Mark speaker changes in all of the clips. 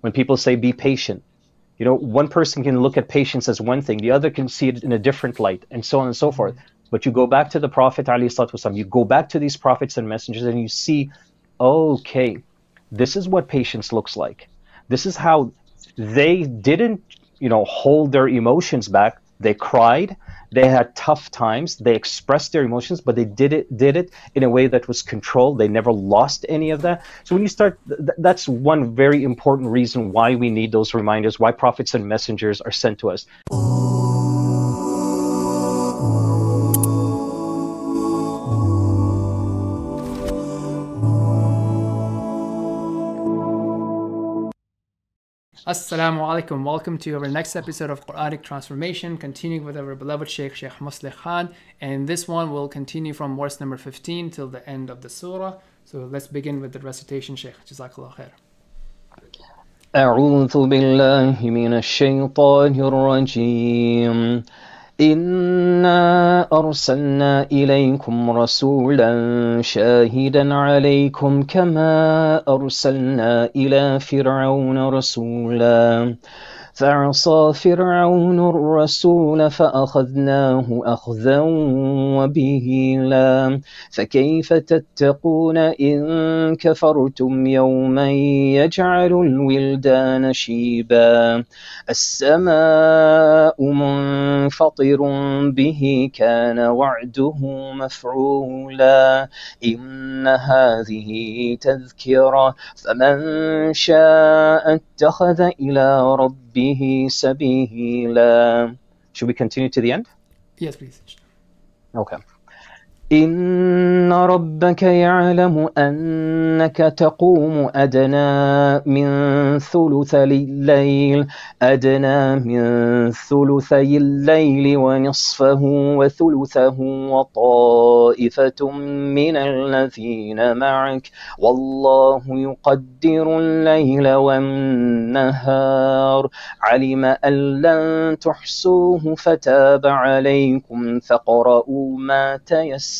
Speaker 1: When people say be patient, you know, one person can look at patience as one thing, the other can see it in a different light, and so on and so forth. But you go back to the Prophet, والسلام, you go back to these prophets and messengers, and you see, okay, this is what patience looks like. This is how they didn't, you know, hold their emotions back. They cried, they had tough times. They expressed their emotions, but they did it did it in a way that was controlled. They never lost any of that. So when you start, th- that's one very important reason why we need those reminders. Why prophets and messengers are sent to us.
Speaker 2: Assalamu alaikum. Welcome to our next episode of Quranic Transformation, continuing with our beloved Sheikh Sheikh Muslih Khan. And this one will continue from verse number 15 till the end of the surah. So let's begin with the recitation, Sheikh. Jazakallah khair.
Speaker 1: أعوذ بالله من الشيطان الرجيم إنا أرسلنا إليكم رسولا شاهدا عليكم كما أرسلنا إلى فرعون رسولا فعصى فرعون الرسول فأخذناه أخذا وبهيلا. فكيف تتقون إن كفرتم يوما يجعل الولدان شيبا؟ السماء منفطر به كان وعده مفعولا. إن هذه تذكرة فمن شاء اتخذ إلى ربه سبيلا Should we continue to the end?
Speaker 2: Yes, please.
Speaker 1: Okay. إن ربك يعلم أنك تقوم أدنى من ثلثي الليل أدنى من ثلثي الليل ونصفه وثلثه وطائفة من الذين معك. والله يقدر الليل والنهار. علم أن لن تحصوه فتاب عليكم فاقرؤوا ما تيسر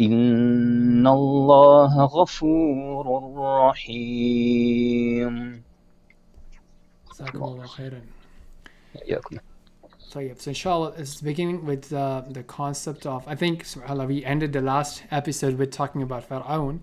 Speaker 1: إن الله غفور رحيم
Speaker 2: جزاكم الله خيرا.
Speaker 1: إياكم.
Speaker 2: طيب, so inshallah, it's beginning with uh, the concept of, I think, subhanAllah, we ended the last episode with talking about Fir'aun.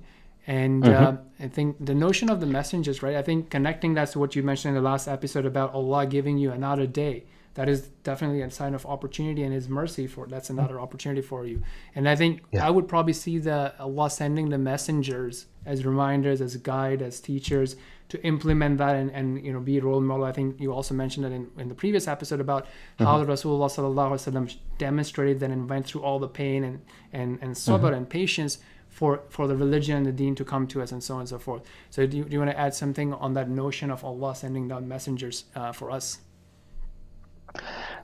Speaker 2: And uh, I think the notion of the messengers, right? I think connecting that to what you mentioned in the last episode about Allah giving you another day that is definitely a sign of opportunity and his mercy for that's another mm-hmm. opportunity for you. And i think
Speaker 1: Yeah.
Speaker 2: i would probably see the allah sending the messengers as reminders as guide as teachers to implement that and, and you know be a role model. I think you also mentioned that in, in the previous episode about how mm-hmm. the rasulullah sallallahu demonstrated that and went through all the pain and and and mm-hmm. sabr and patience for for the religion and the deen to come to us and so on and so forth. So do you, do you want to add something on that notion of allah sending down messengers uh, for us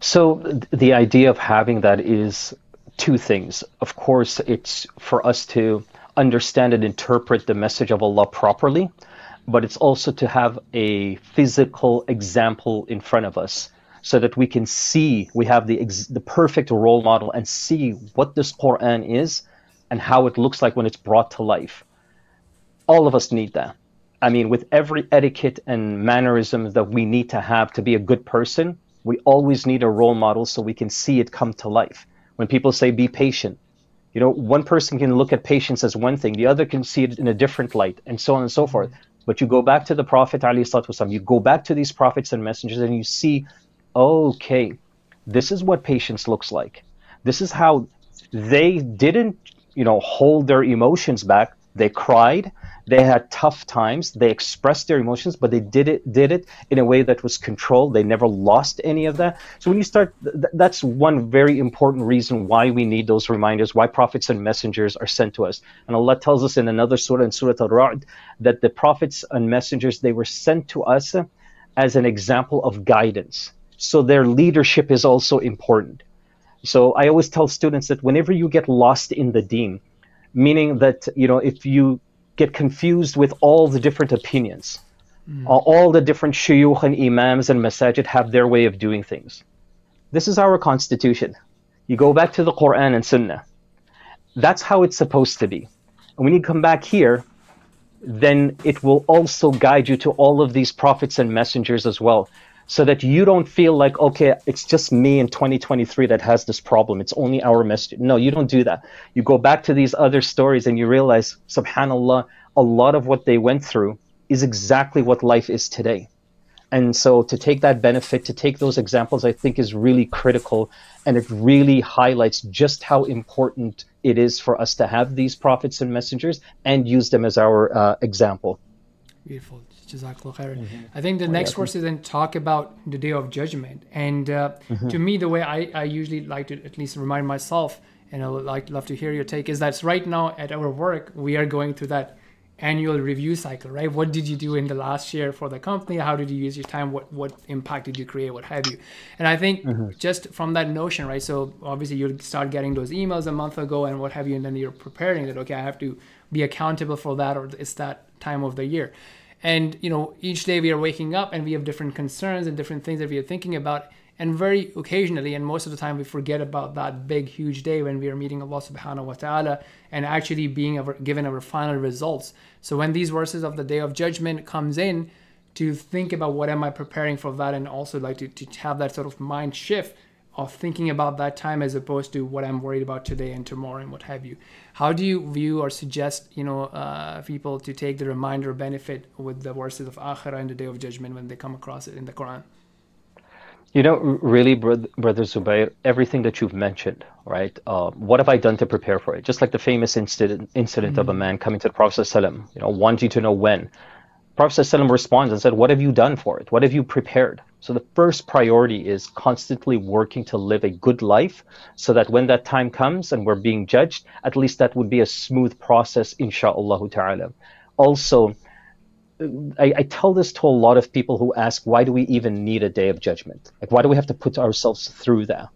Speaker 1: So th- the idea of having that is two things. Of course, it's for us to understand and interpret the message of Allah properly, but it's also to have a physical example in front of us so that we can see we have the ex- the perfect role model and see what this Quran is and how it looks like when it's brought to life. All of us need that. I mean, with every etiquette and mannerism that we need to have to be a good person, we always need a role model so we can see it come to life. When people say be patient, you know, one person can look at patience as one thing, the other can see it in a different light, and so on and so mm-hmm. forth. But you go back to the Prophet, ali ﷺ, you go back to these prophets and messengers, and you see, okay, this is what patience looks like. This is how they didn't, you know, hold their emotions back. They cried. They had tough times. They expressed their emotions, but they did it did it in a way that was controlled. They never lost any of that. So when you start, th- that's one very important reason why we need those reminders. Why prophets and messengers are sent to us. And Allah tells us in another surah, in Surah Al-Ra'd, that the prophets and messengers they were sent to us as an example of guidance. So their leadership is also important. So I always tell students that whenever you get lost in the deen, meaning that you know if you get confused with all the different opinions, mm. all the different shuyukh and imams and masajid have their way of doing things. This is our constitution. You go back to the Quran and Sunnah. That's how it's supposed to be. And when you come back here, then it will also guide you to all of these prophets and messengers as well so that you don't feel like okay it's just me in 2023 that has this problem. It's only our message. No you don't do that. You go back to these other stories and you realize subhanallah a lot of what they went through is exactly what life is today. And so to take that benefit to take those examples i think is really critical. And it really highlights just how important it is for us to have these prophets and messengers and use them as our uh, example.
Speaker 2: Beautiful Jazakallah khairan. Mm-hmm. I think the next verse is then talk about the day of judgment. And uh, mm-hmm. to me, the way I, I usually like to at least remind myself, and I would like love to hear your take, is that right now at our work, we are going through that annual review cycle, right? What did you do in the last year for the company? How did you use your time? What what impact did you create? What have you? And I think mm-hmm. just from that notion, right? So obviously you start getting those emails a month ago and what have you, and then you're preparing that okay, I have to be accountable for that, or it's that time of the year and you know each day we are waking up and we have different concerns and different things that we are thinking about. And very occasionally and most of the time we forget about that big huge day when we are meeting Allah subhanahu wa ta'ala and actually being our, given our final results. So when these verses of the day of judgment comes in to think about what am I preparing for that and also like to, to have that sort of mind shift of thinking about that time as opposed to what I'm worried about today and tomorrow and what have you. How do you view or suggest, you know, uh, people to take the reminder benefit with the verses of Akhirah and the Day of Judgment when they come across it in the Quran?
Speaker 1: You know, really, brother, brother Zubair, everything that you've mentioned, right? Uh, what have I done to prepare for it? Just like the famous incident incident mm-hmm. of a mm-hmm. man coming to the Prophet ﷺ, you know, wanting to know when. Prophet ﷺ responds and said, What have you done for it? What have you prepared? So the first priority is constantly working to live a good life so that when that time comes and we're being judged, at least that would be a smooth process, inshallah ta'ala. Also, I, I, tell this to a lot of people who ask, why do we even need a day of judgment? Like, why do we have to put ourselves through that?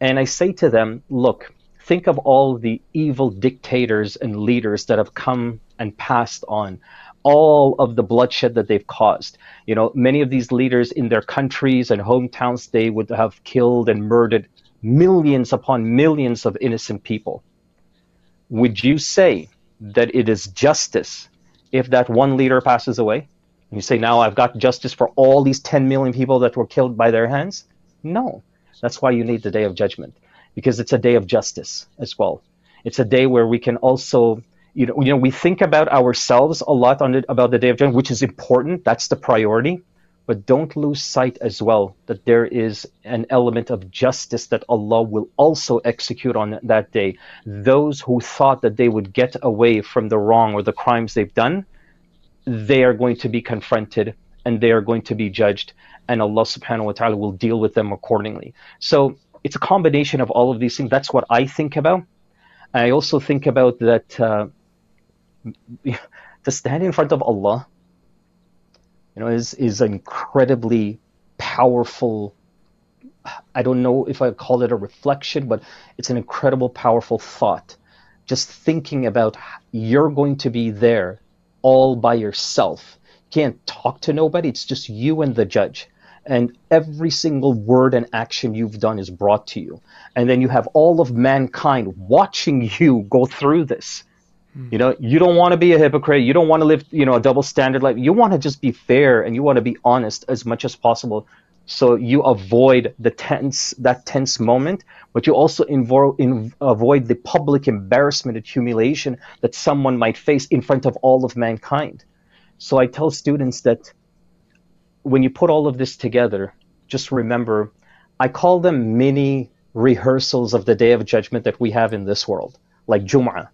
Speaker 1: And I say to them, look, think of all the evil dictators and leaders that have come and passed on all of the bloodshed that they've caused. You know, many of these leaders in their countries and hometowns, they would have killed and murdered millions upon millions of innocent people. Would you say that it is justice if that one leader passes away? You say, now I've got justice for all these 10 million people that were killed by their hands? No. That's why you need the day of judgment, because it's a day of justice as well. It's a day where we can also you know, you know, we think about ourselves a lot on the, about the Day of Judgment, which is important. That's the priority. But don't lose sight as well that there is an element of justice that Allah will also execute on that day. Those who thought that they would get away from the wrong or the crimes they've done, they are going to be confronted and they are going to be judged, and Allah subhanahu wa ta'ala will deal with them accordingly. So it's a combination of all of these things. That's what I think about. I also think about that. Uh, to stand in front of Allah, you know, is is incredibly powerful. I don't know if I call it a reflection, but it's an incredible, powerful thought. Just thinking about you're going to be there all by yourself. You can't talk to nobody. It's just you and the judge. And every single word and action you've done is brought to you. And then you have all of mankind watching you go through this. Hmm. You know, you don't want to be a hypocrite. You don't want to live, you know, a double standard life. You want to just be fair and you want to be honest as much as possible. So you avoid the tense, that tense moment, but you also invo- in, avoid the public embarrassment and humiliation that someone might face in front of all of mankind. So I tell students that when you put all of this together, just remember I call them mini rehearsals of the day of judgment that we have in this world, like Jum'ah.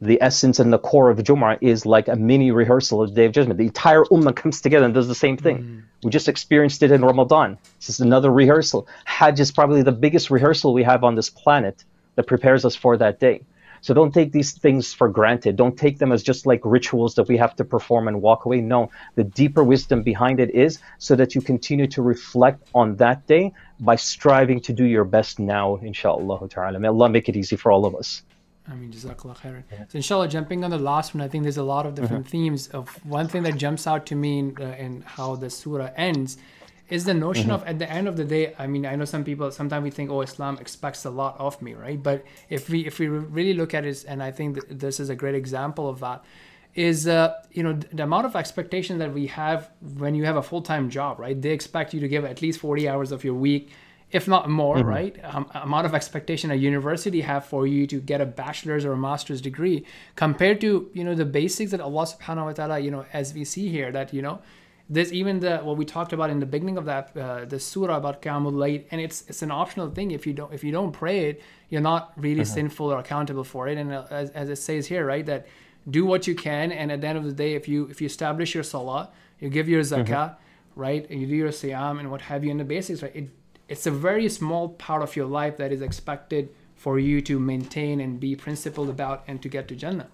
Speaker 1: The essence and the core of Jum'ah is like a mini rehearsal of the day of judgment. The entire ummah comes together and does the same thing. Mm. We just experienced it in Ramadan. This is another rehearsal. Hajj is probably the biggest rehearsal we have on this planet that prepares us for that day. So don't take these things for granted. Don't take them as just like rituals that we have to perform and walk away. No, the deeper wisdom behind it is so that you continue to reflect on that day by striving to do your best now, inshallah ta'ala. May Allah make it easy for all of us.
Speaker 2: I mean, Jazakallah khairan. So, inshallah, jumping on the last one, I think there's a lot of different mm-hmm. themes. Of one thing that jumps out to me in, uh, in how the surah ends is the notion mm-hmm. of at the end of the day i mean i know some people sometimes we think oh islam expects a lot of me right but if we if we really look at it and i think this is a great example of that is uh, you know the amount of expectation that we have when you have a full-time job right they expect you to give at least 40 hours of your week if not more mm-hmm. right um, amount of expectation a university have for you to get a bachelor's or a master's degree compared to you know the basics that allah subhanahu wa ta'ala you know as we see here that you know there's even the what we talked about in the beginning of that uh, the surah about Qiyamul Layl, and it's it's an optional thing. If you don't if you don't pray it, you're not really uh-huh. sinful or accountable for it. And uh, as, as it says here, right, that do what you can, and at the end of the day, if you if you establish your salah, you give your zakah, mm-hmm. right, and you do your siyam and what have you in the basics, right, it it's a very small part of your life that is expected for you to maintain and be principled about and to get to Jannah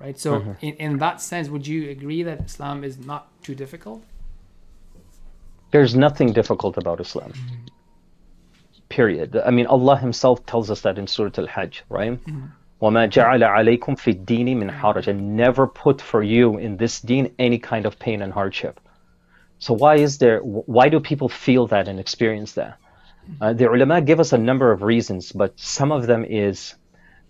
Speaker 2: right? So, mm-hmm. in, in that sense, would you agree that Islam is not too difficult?
Speaker 1: There's nothing difficult about Islam. Mm-hmm. Period. I mean, Allah Himself tells us that in Surah Al Hajj, right? Mm-hmm. وَمَا جَعَلَ عَلَيْكُمْ فِي الدِّينِ مِنْ حَرَجٍ and never put for you in this deen any kind of pain and hardship. So why is there? Why do people feel that and experience that? Uh, the ulama give us a number of reasons, but some of them is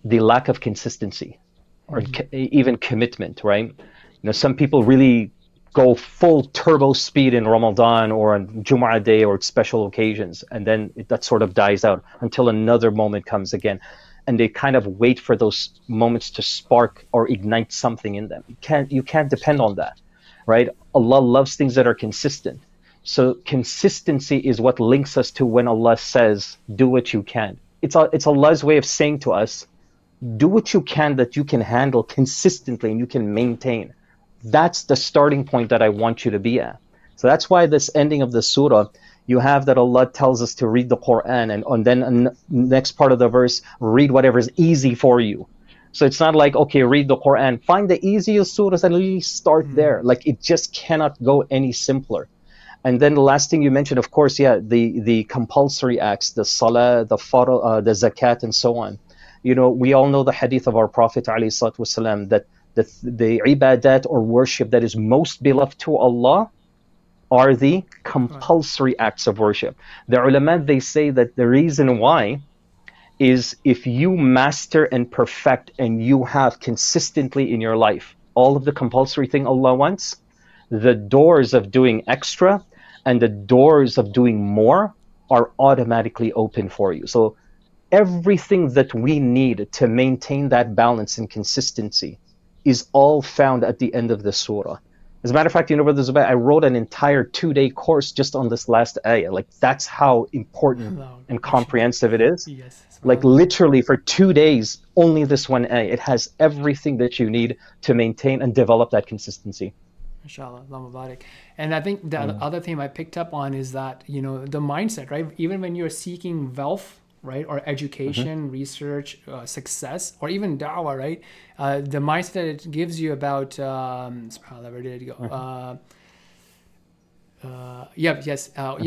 Speaker 1: the lack of consistency or mm-hmm. even commitment, right? You know, some people really go full turbo speed in Ramadan or on Jumu'ah day or special occasions, and then it, that sort of dies out until another moment comes again. And they kind of wait for those moments to spark or ignite something in them. You can't you can't depend on that, right? Allah loves things that are consistent. So consistency is what links us to when Allah says, "Do what you can." It's a, it's Allah's way of saying to us, do what you can that you can handle consistently and you can maintain. That's the starting point that I want you to be at. So that's why this ending of the surah, you have that Allah tells us to read the Quran and, and then the next part of the verse, read whatever is easy for you. So it's not like, okay, read the Quran, find the easiest surahs and start mm-hmm. there. Like it just cannot go any simpler. And then the last thing you mentioned, of course, yeah, the, the compulsory acts, the salah, the farah, uh, the zakat, and so on you know, we all know the hadith of our Prophet والسلام, that the, the ibadat or worship that is most beloved to Allah are the compulsory acts of worship. The ulama, they say that the reason why is if you master and perfect and you have consistently in your life all of the compulsory thing Allah wants, the doors of doing extra and the doors of doing more are automatically open for you. So everything that we need to maintain that balance and consistency is all found at the end of the surah. As a matter of fact, you know, Brother Zubair, I wrote an entire two day course just on this last ayah. Like, that's how important and comprehensive it is. Yes. Like, literally, for two days, only this one ayah. It has everything that you need to maintain and develop that consistency.
Speaker 2: Inshallah, Allah And I think the mm. other thing I picked up on is that, you know, the mindset, right? Even when you're seeking wealth, right? Or education, mm-hmm. research, uh, success, or even da'wah, right? Uh, the mindset it gives you about, um, where did it go? Mm-hmm. Uh, uh, yep, yes. Uh, mm-hmm.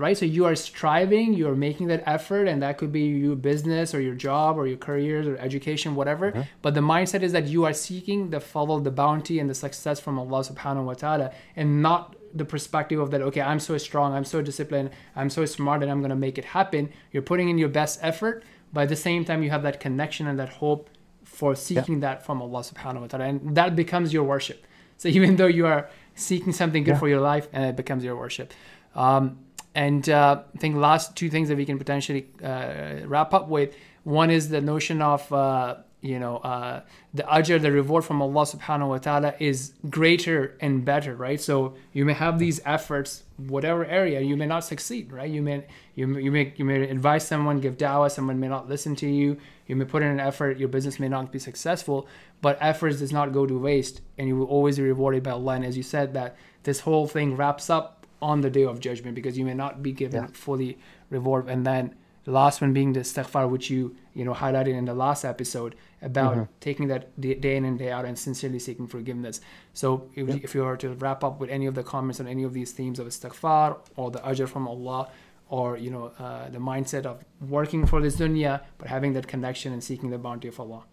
Speaker 2: right? So you are striving, you're making that effort, and that could be your business or your job or your careers or education, whatever. Mm-hmm. But the mindset is that you are seeking the fadl the bounty and the success from Allah subhanahu wa ta'ala and not the perspective of that okay i'm so strong i'm so disciplined i'm so smart and i'm going to make it happen you're putting in your best effort but at the same time you have that connection and that hope for seeking yeah. that from allah subhanahu wa ta'ala and that becomes your worship so even though you are seeking something good yeah. for your life and it becomes your worship. Um, and uh, i think last two things that we can potentially uh, wrap up with one is the notion of uh, you know uh, the ajr the reward from allah subhanahu wa ta'ala is greater and better right? So you may have these efforts whatever area you may not succeed right? You may you, may- you may you may advise someone give dawah someone may not listen to you you may put in an effort your business may not be successful but efforts does not go to waste and you will always be rewarded by allah and as you said that this whole thing wraps up on the day of judgment because you may not be given
Speaker 1: Yeah.
Speaker 2: fully reward and then the last one being the istighfar which you you know highlighted in the last episode about
Speaker 1: Mm-hmm.
Speaker 2: taking that day in and day out and sincerely seeking forgiveness so if, if you were to wrap up with any of the comments on any of these themes of istighfar or the ajr from allah or you know uh, the mindset of working for this dunya but having that connection and seeking the bounty of allah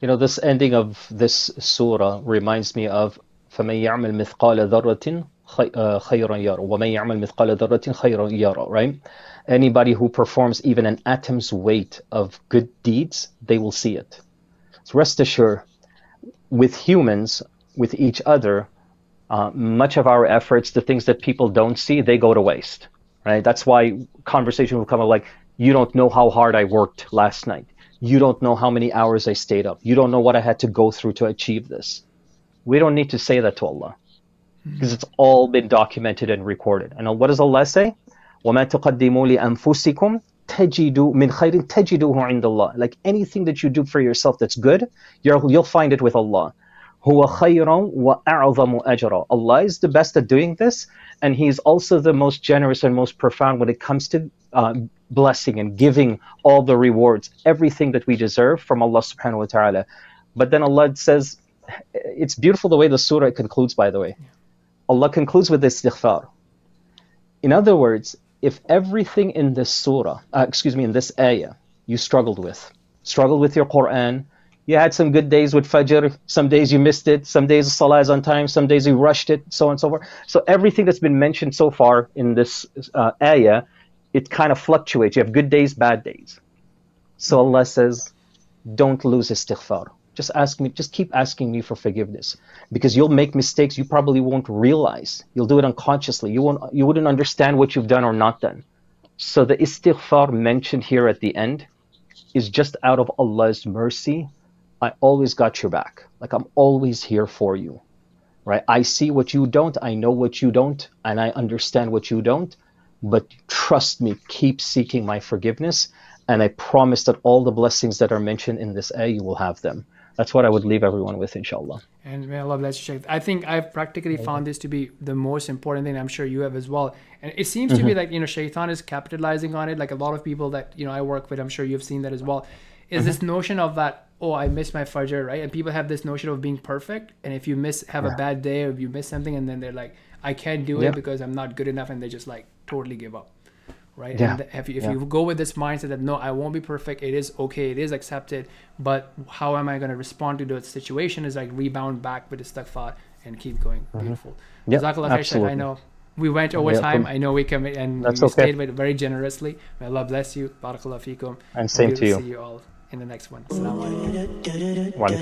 Speaker 1: You know, this ending of this surah reminds me of فَمَن يَعْمَلْ مِثْقَالَ ذَرَّةٍ خَيْ- uh, خَيْرًا يَرَى وَمَن يَعْمَلْ مِثْقَالَ ذَرَّةٍ خَيْرًا يَرَى right anybody who performs even an atom's weight of good deeds they will see it so rest assured with humans with each other uh, much of our efforts the things that people don't see they go to waste right that's why conversation will come up like you don't know how hard i worked last night you don't know how many hours i stayed up you don't know what i had to go through to achieve this we don't need to say that to allah because it's all been documented and recorded and what does allah say وَمَا تُقَدِّمُوا لِأَنفُسِكُمْ تَجِدُوا مِنْ خَيْرٍ تَجِدُوهُ عِنْدَ اللَّهِ like anything that you do for yourself that's good you'll, you'll find it with allah Allah is the best at doing this, and He is also the most generous and most profound when it comes to uh, blessing and giving all the rewards, everything that we deserve from Allah subhanahu wa ta'ala. But then Allah says, it's beautiful the way the surah concludes, by the way. Allah concludes with this istighfar. In other words, if everything in this surah, uh, excuse me, in this ayah, you struggled with, struggled with your Quran, you had some good days with Fajr, some days you missed it, some days Salah is on time, some days you rushed it, so on and so forth. So everything that's been mentioned so far in this uh, ayah, it kind of fluctuates. You have good days, bad days. So Allah says, don't lose istighfar. Just ask me, just keep asking me for forgiveness. Because you'll make mistakes you probably won't realize. You'll do it unconsciously. You won't you wouldn't understand what you've done or not done. So the istighfar mentioned here at the end is just out of Allah's mercy I always got your back. Like I'm always here for you. Right? I see what you don't, I know what you don't, and I understand what you don't. But trust me, keep seeking my forgiveness, and I promise that all the blessings that are mentioned in this ayah, you will have them. That's what I would leave everyone with, inshallah.
Speaker 2: And may Allah bless you. Sheikh. I think I've practically found this to be the most important thing. I'm sure you have as well. And it seems to be mm-hmm. like, you know, shaitan is capitalizing on it. Like a lot of people that, you know, I work with, I'm sure you've seen that as well. Is mm-hmm. this notion of that, oh, I missed my Fajr, right? And people have this notion of being perfect. And if you miss, have a bad day or if you miss something, and then they're like, I can't do
Speaker 1: Yeah.
Speaker 2: it because I'm not good enough. And they just like totally give up. Right.
Speaker 1: Yeah.
Speaker 2: And if, you, if
Speaker 1: Yeah.
Speaker 2: you go with this mindset that no, I won't be perfect. It is okay. It is accepted. But how am I going to respond to that situation? Is like rebound back with istighfar and keep going. Beautiful.
Speaker 1: Mm-hmm. Yeah,
Speaker 2: Jazakallah khair, Sheikh. I know we went over
Speaker 1: Yeah,
Speaker 2: time. I know we come and
Speaker 1: That's
Speaker 2: we
Speaker 1: okay.
Speaker 2: stayed with it very generously. May Allah bless you. Barakallah feekum.
Speaker 1: And same to you.
Speaker 2: See you all in the next one. Assalamu alaikum.